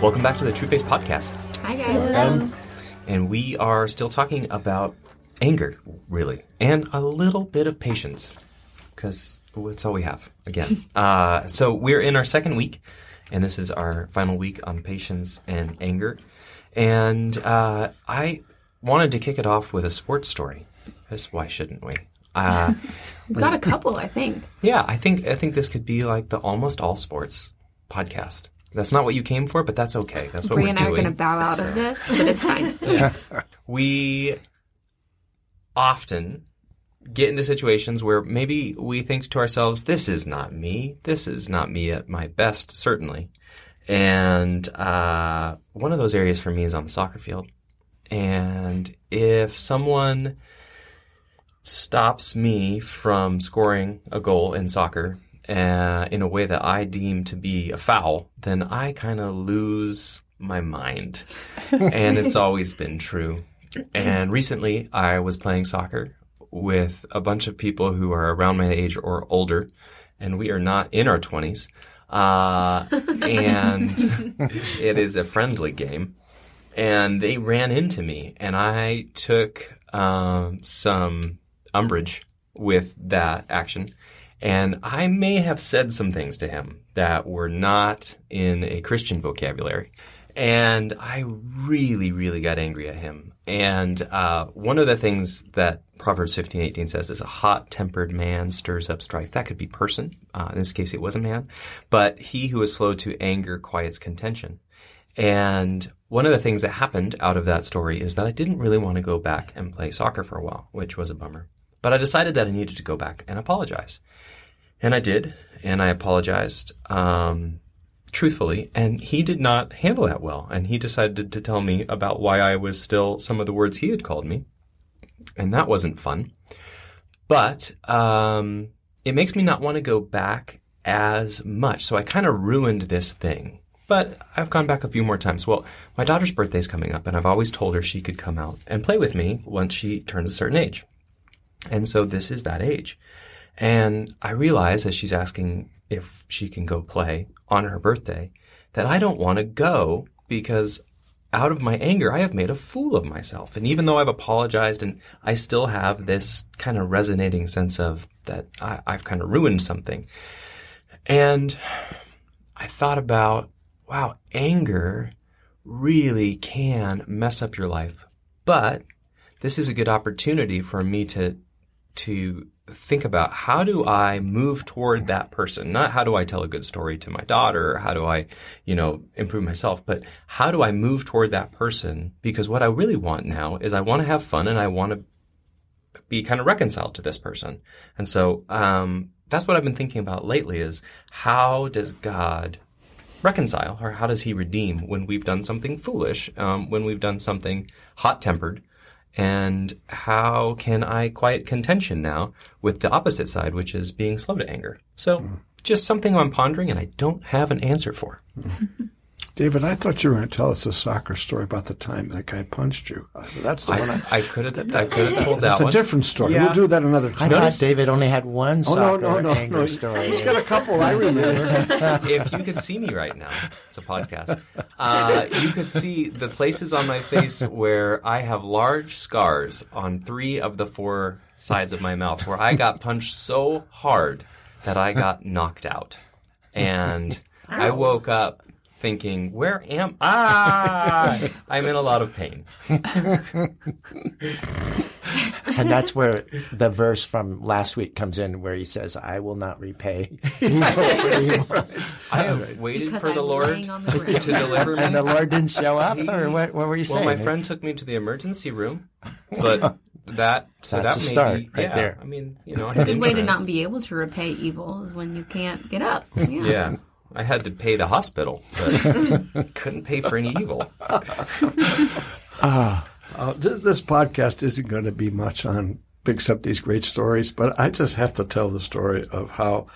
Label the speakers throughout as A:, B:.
A: Welcome back to the True Face Podcast.
B: Hi guys.
C: Hello.
A: And we are still talking about anger, really, and a little bit of patience, because that's all we have, again. uh, so we're in our second week, and this is our final week on patience and anger. And uh, I wanted to kick it off with a sports story. Because why shouldn't we? Uh,
B: We've got a couple, I think.
A: yeah, I think I think this could be like the almost all sports podcast. That's not what you came for, but that's okay. That's what
B: Bree
A: we're doing.
B: We and I are
A: doing.
B: going to bow out of this, but it's fine.
A: we often get into situations where maybe we think to ourselves, this is not me. This is not me at my best, certainly. And uh, one of those areas for me is on the soccer field. And if someone stops me from scoring a goal in soccer uh, in a way that I deem to be a foul, then I kind of lose my mind. and it's always been true. And recently, I was playing soccer with a bunch of people who are around my age or older, and we are not in our 20s. Uh, and it is a friendly game. And they ran into me, and I took um, some umbrage with that action. And I may have said some things to him that were not in a Christian vocabulary. And I really, really got angry at him. And uh, one of the things that Proverbs fifteen eighteen says is a hot tempered man stirs up strife. That could be person. Uh, in this case, it was a man. But he who is slow to anger quiets contention. And one of the things that happened out of that story is that I didn't really want to go back and play soccer for a while, which was a bummer. But I decided that I needed to go back and apologize. And I did, and I apologized um, truthfully, and he did not handle that well. And he decided to tell me about why I was still some of the words he had called me, and that wasn't fun. But um, it makes me not want to go back as much. So I kind of ruined this thing. But I've gone back a few more times. Well, my daughter's birthday's coming up, and I've always told her she could come out and play with me once she turns a certain age. And so this is that age. And I realize as she's asking if she can go play on her birthday that I don't want to go because out of my anger, I have made a fool of myself. And even though I've apologized and I still have this kind of resonating sense of that I, I've kind of ruined something. And I thought about, wow, anger really can mess up your life. But this is a good opportunity for me to to think about how do I move toward that person? Not how do I tell a good story to my daughter or how do I, you know, improve myself, but how do I move toward that person? Because what I really want now is I want to have fun and I want to be kind of reconciled to this person. And so um, that's what I've been thinking about lately is how does God reconcile or how does he redeem when we've done something foolish, um, when we've done something hot tempered? And how can I quiet contention now with the opposite side, which is being slow to anger? So hmm. just something I'm pondering and I don't have an answer for.
C: David, I thought you were going to tell us a soccer story about the time that guy punched you. That's the one. I,
A: I, I could have I could have told that
C: that's a
A: one.
C: different story.
A: Yeah.
C: We'll do that another time.
D: I
C: time.
D: thought David only had one
C: oh no,
D: soccer
C: no, no,
D: anger
C: no!
D: story.
C: He's got a couple. I remember.
A: if you could see me right now, it's a podcast. Uh, you could see the places on my face where I have large scars on three of the four sides of my mouth, where I got punched so hard that I got knocked out, and I woke up thinking, "Where am I? I'm in a lot of pain."
D: and that's where the verse from last week comes in, where he says, "I will not repay." evil for evil."
A: I have waited
B: Because
A: for the
B: I'm
A: Lord
B: the
A: to deliver me.
D: and the Lord didn't show up, or what, what were you saying?
A: Well, my friend took me to the emergency room, but that so
D: That's
A: that
D: a start
A: be,
D: right
A: yeah,
D: there.
A: I mean, you know,
B: It's a good way to not be able to repay evil is when you can't get up. Yeah.
A: Yeah, I had to pay the hospital, but couldn't pay for any evil.
C: Uh, this, this podcast isn't going to be much on except these great stories, but I just have to tell the story of how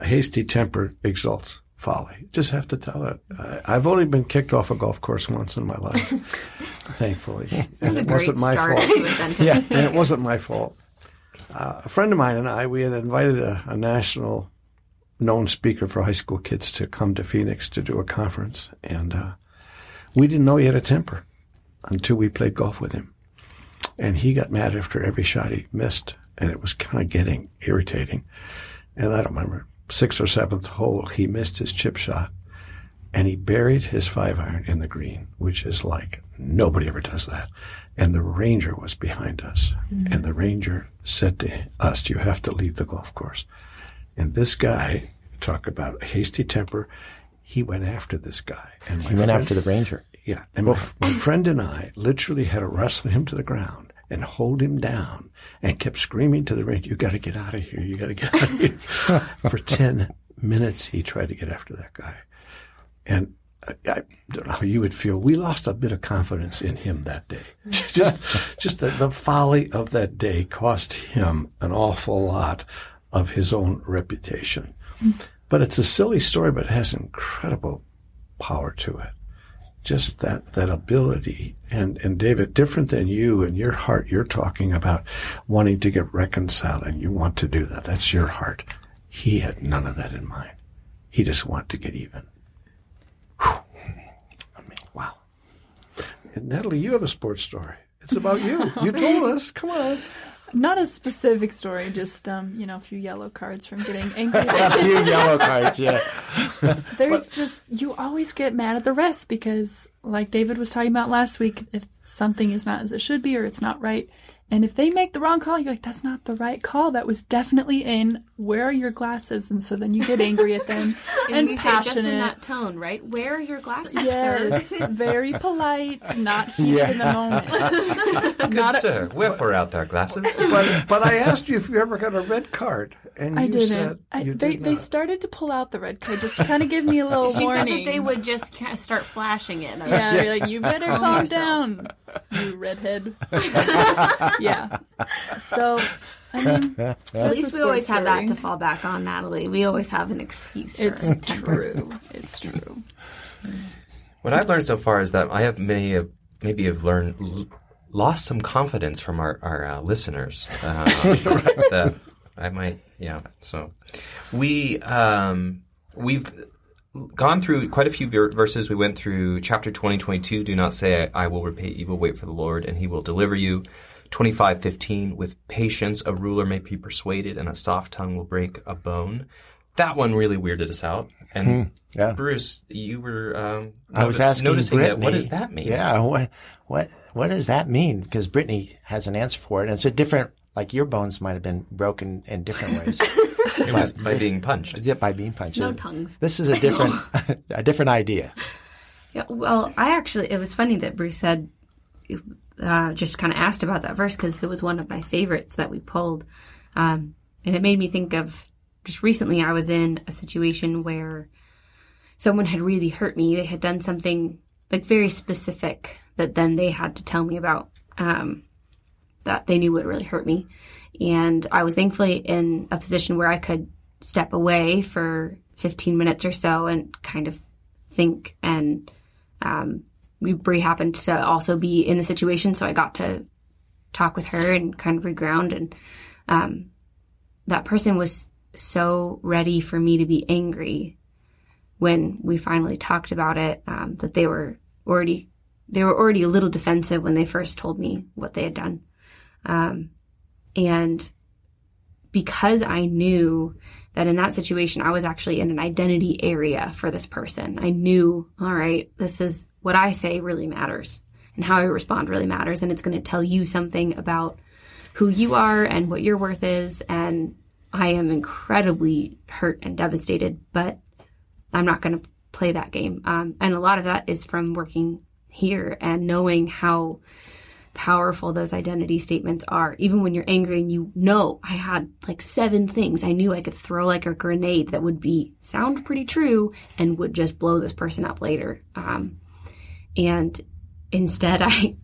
C: hasty temper exalts folly. Just have to tell it. I, I've only been kicked off a golf course once in my life, thankfully, and
B: What a
C: it wasn't my fault.
B: to a
C: and it wasn't my fault. Uh, a friend of mine and I, we had invited a, a national known speaker for high school kids to come to Phoenix to do a conference. And uh, we didn't know he had a temper until we played golf with him. And he got mad after every shot he missed. And it was kind of getting irritating. And I don't remember, sixth or seventh hole, he missed his chip shot and he buried his five iron in the green, which is like nobody ever does that. And the ranger was behind us. Mm-hmm. And the ranger said to us, you have to leave the golf course. And this guy, talk about a hasty temper, he went after this guy.
D: And he went friend, after the ranger.
C: Yeah. And my, my friend and I literally had to wrestle him to the ground and hold him down and kept screaming to the ranger, you got to get out of here. You got to get out of here. For 10 minutes, he tried to get after that guy. And I, I, don't know how you would feel. We lost a bit of confidence in him that day. Mm-hmm. just, just the, the, folly of that day cost him an awful lot of his own reputation. But it's a silly story, but it has incredible power to it. Just that, that ability. And, and David, different than you and your heart, you're talking about wanting to get reconciled and you want to do that. That's your heart. He had none of that in mind. He just wanted to get even. Whew. I mean, wow. And Natalie, you have a sports story. It's about you. You told us. Come on.
E: Not a specific story, just um, you know, a few yellow cards from getting angry.
D: a few yellow cards, yeah.
E: There's but, just you always get mad at the rest because, like David was talking about last week, if something is not as it should be or it's not right, and if they make the wrong call, you're like, that's not the right call. That was definitely in. Where are your glasses? And so then you get angry at them
B: and, and you passionate. Say just in that tone, right? Where are your glasses,
E: yes,
B: sir?
E: very polite, not here yeah. in the moment.
A: Good not sir, a, wherefore out their glasses?
C: But, but I asked you if you ever got a red card, and
E: I
C: you
E: didn't.
C: said
E: I,
C: you
E: they,
C: did
E: they started to pull out the red card just to kind of give me a little
B: she
E: warning.
B: said that they would just kind of start flashing it.
E: Yeah, yeah. like, you better calm down, you redhead. Yeah. So, I mean,
B: at least we always story. have that to fall back on, Natalie. We always have an excuse. For
E: it's true. It's true.
A: What I've learned so far is that I have many of maybe have learned lost some confidence from our our uh, listeners. Uh, that I might, yeah. So we um, we've gone through quite a few verses. We went through chapter 20, 22. Do not say, I, I will repay evil. Wait for the Lord, and he will deliver you. 25:15 with patience a ruler may be persuaded and a soft tongue will break a bone. That one really weirded us out. And hmm, yeah. Bruce, you were um,
D: I was asking
A: noticing
D: Brittany,
A: that. What does that mean?
D: Yeah, what what what does that mean? Because Brittany has an answer for it, and it's a different. Like your bones might have been broken in different ways.
A: it was by being punched.
D: Yeah, by being punched.
B: No tongues.
D: This is a different a different idea.
B: Yeah, well, I actually it was funny that Bruce said uh, just kind of asked about that verse because it was one of my favorites that we pulled. Um, and it made me think of just recently I was in a situation where someone had really hurt me. They had done something like very specific that then they had to tell me about um, that they knew would really hurt me. And I was thankfully in a position where I could step away for 15 minutes or so and kind of think and um, Brie happened to also be in the situation, so I got to talk with her and kind of reground. And um, that person was so ready for me to be angry when we finally talked about it um, that they were already they were already a little defensive when they first told me what they had done, um, and because I knew that in that situation I was actually in an identity area for this person, I knew, all right, this is what I say really matters and how I respond really matters. And it's going to tell you something about who you are and what your worth is. And I am incredibly hurt and devastated, but I'm not going to play that game. Um, and a lot of that is from working here and knowing how powerful those identity statements are. Even when you're angry and you know I had like seven things I knew I could throw like a grenade that would be sound pretty true and would just blow this person up later. Um, and instead, I,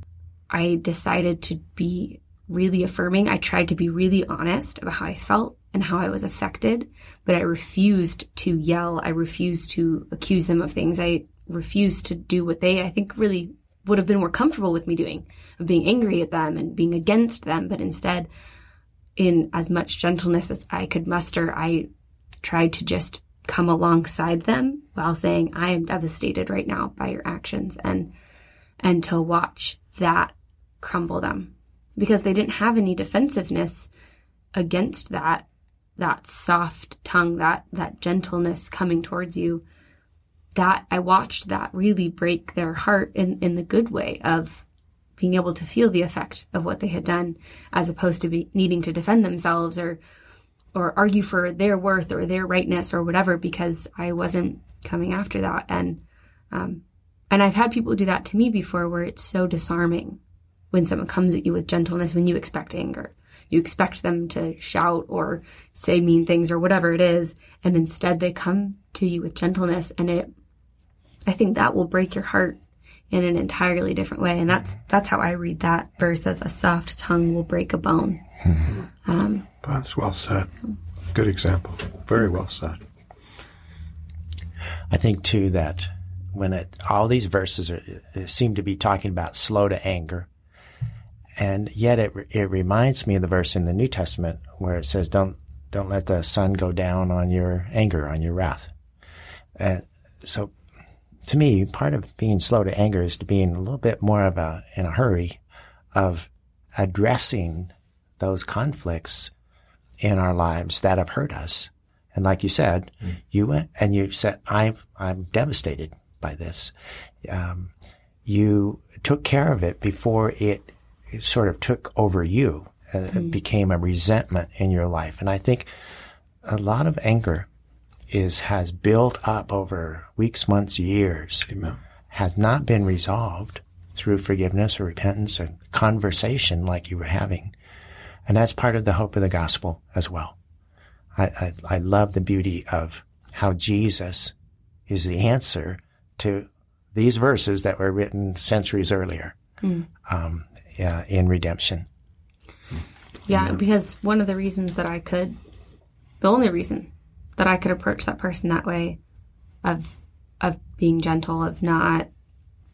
B: I decided to be really affirming. I tried to be really honest about how I felt and how I was affected, but I refused to yell. I refused to accuse them of things. I refused to do what they, I think, really would have been more comfortable with me doing, of being angry at them and being against them. But instead, in as much gentleness as I could muster, I tried to just come alongside them while saying, I am devastated right now by your actions and, and to watch that crumble them because they didn't have any defensiveness against that, that soft tongue, that, that gentleness coming towards you. That I watched that really break their heart in, in the good way of being able to feel the effect of what they had done as opposed to be needing to defend themselves or or argue for their worth or their rightness or whatever because I wasn't coming after that and um, and I've had people do that to me before where it's so disarming when someone comes at you with gentleness when you expect anger you expect them to shout or say mean things or whatever it is and instead they come to you with gentleness and it I think that will break your heart in an entirely different way. And that's that's how I read that verse of a soft tongue will break a bone. Um,
C: That's well said. Good example. Very well said.
D: I think too that when it, all these verses are, seem to be talking about slow to anger, and yet it it reminds me of the verse in the New Testament where it says, "Don't don't let the sun go down on your anger, on your wrath." Uh, so, to me, part of being slow to anger is to being a little bit more of a in a hurry of addressing those conflicts in our lives that have hurt us. And like you said, you went and you said, I'm, I'm devastated by this. Um, you took care of it before it, it sort of took over you. Uh, It became a resentment in your life. And I think a lot of anger is, has built up over weeks, months, years,
C: Amen.
D: has not been resolved through forgiveness or repentance or conversation like you were having. And that's part of the hope of the gospel as well. I, I, I love the beauty of how Jesus is the answer to these verses that were written centuries earlier um, yeah, in redemption.
B: yeah, because one of the reasons that I could, the only reason that I could approach that person that way, of of being gentle, of not,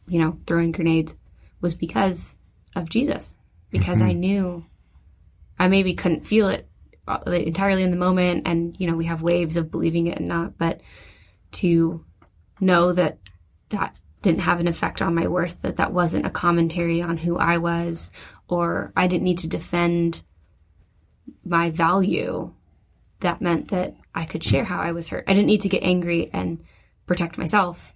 B: you know, throwing grenades, was because of Jesus. Because I knew, I maybe couldn't feel it uh, entirely in the moment, and you know, we have waves of believing it and not, but to know that that didn't have an effect on my worth, that that wasn't a commentary on who I was, or I didn't need to defend my value, that meant that I could share how I was hurt. I didn't need to get angry and protect myself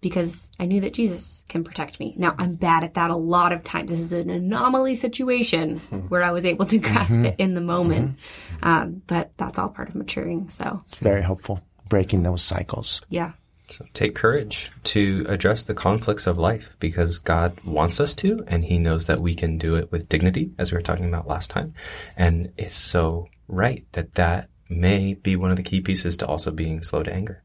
B: because I knew that Jesus can protect me. Now, I'm bad at that a lot of times. This is an anomaly situation where I was able to grasp it in the moment. Um, but that's all part of maturing. So,
D: It's very helpful, breaking those cycles.
B: yeah.
A: So take courage to address the conflicts of life because God wants us to, and He knows that we can do it with dignity, as we were talking about last time. And it's so right that that may be one of the key pieces to also being slow to anger.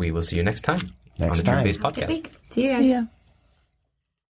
A: We will see you next time on
D: Next
A: the True
D: time.
A: Face podcast.
B: See you guys.
E: See ya.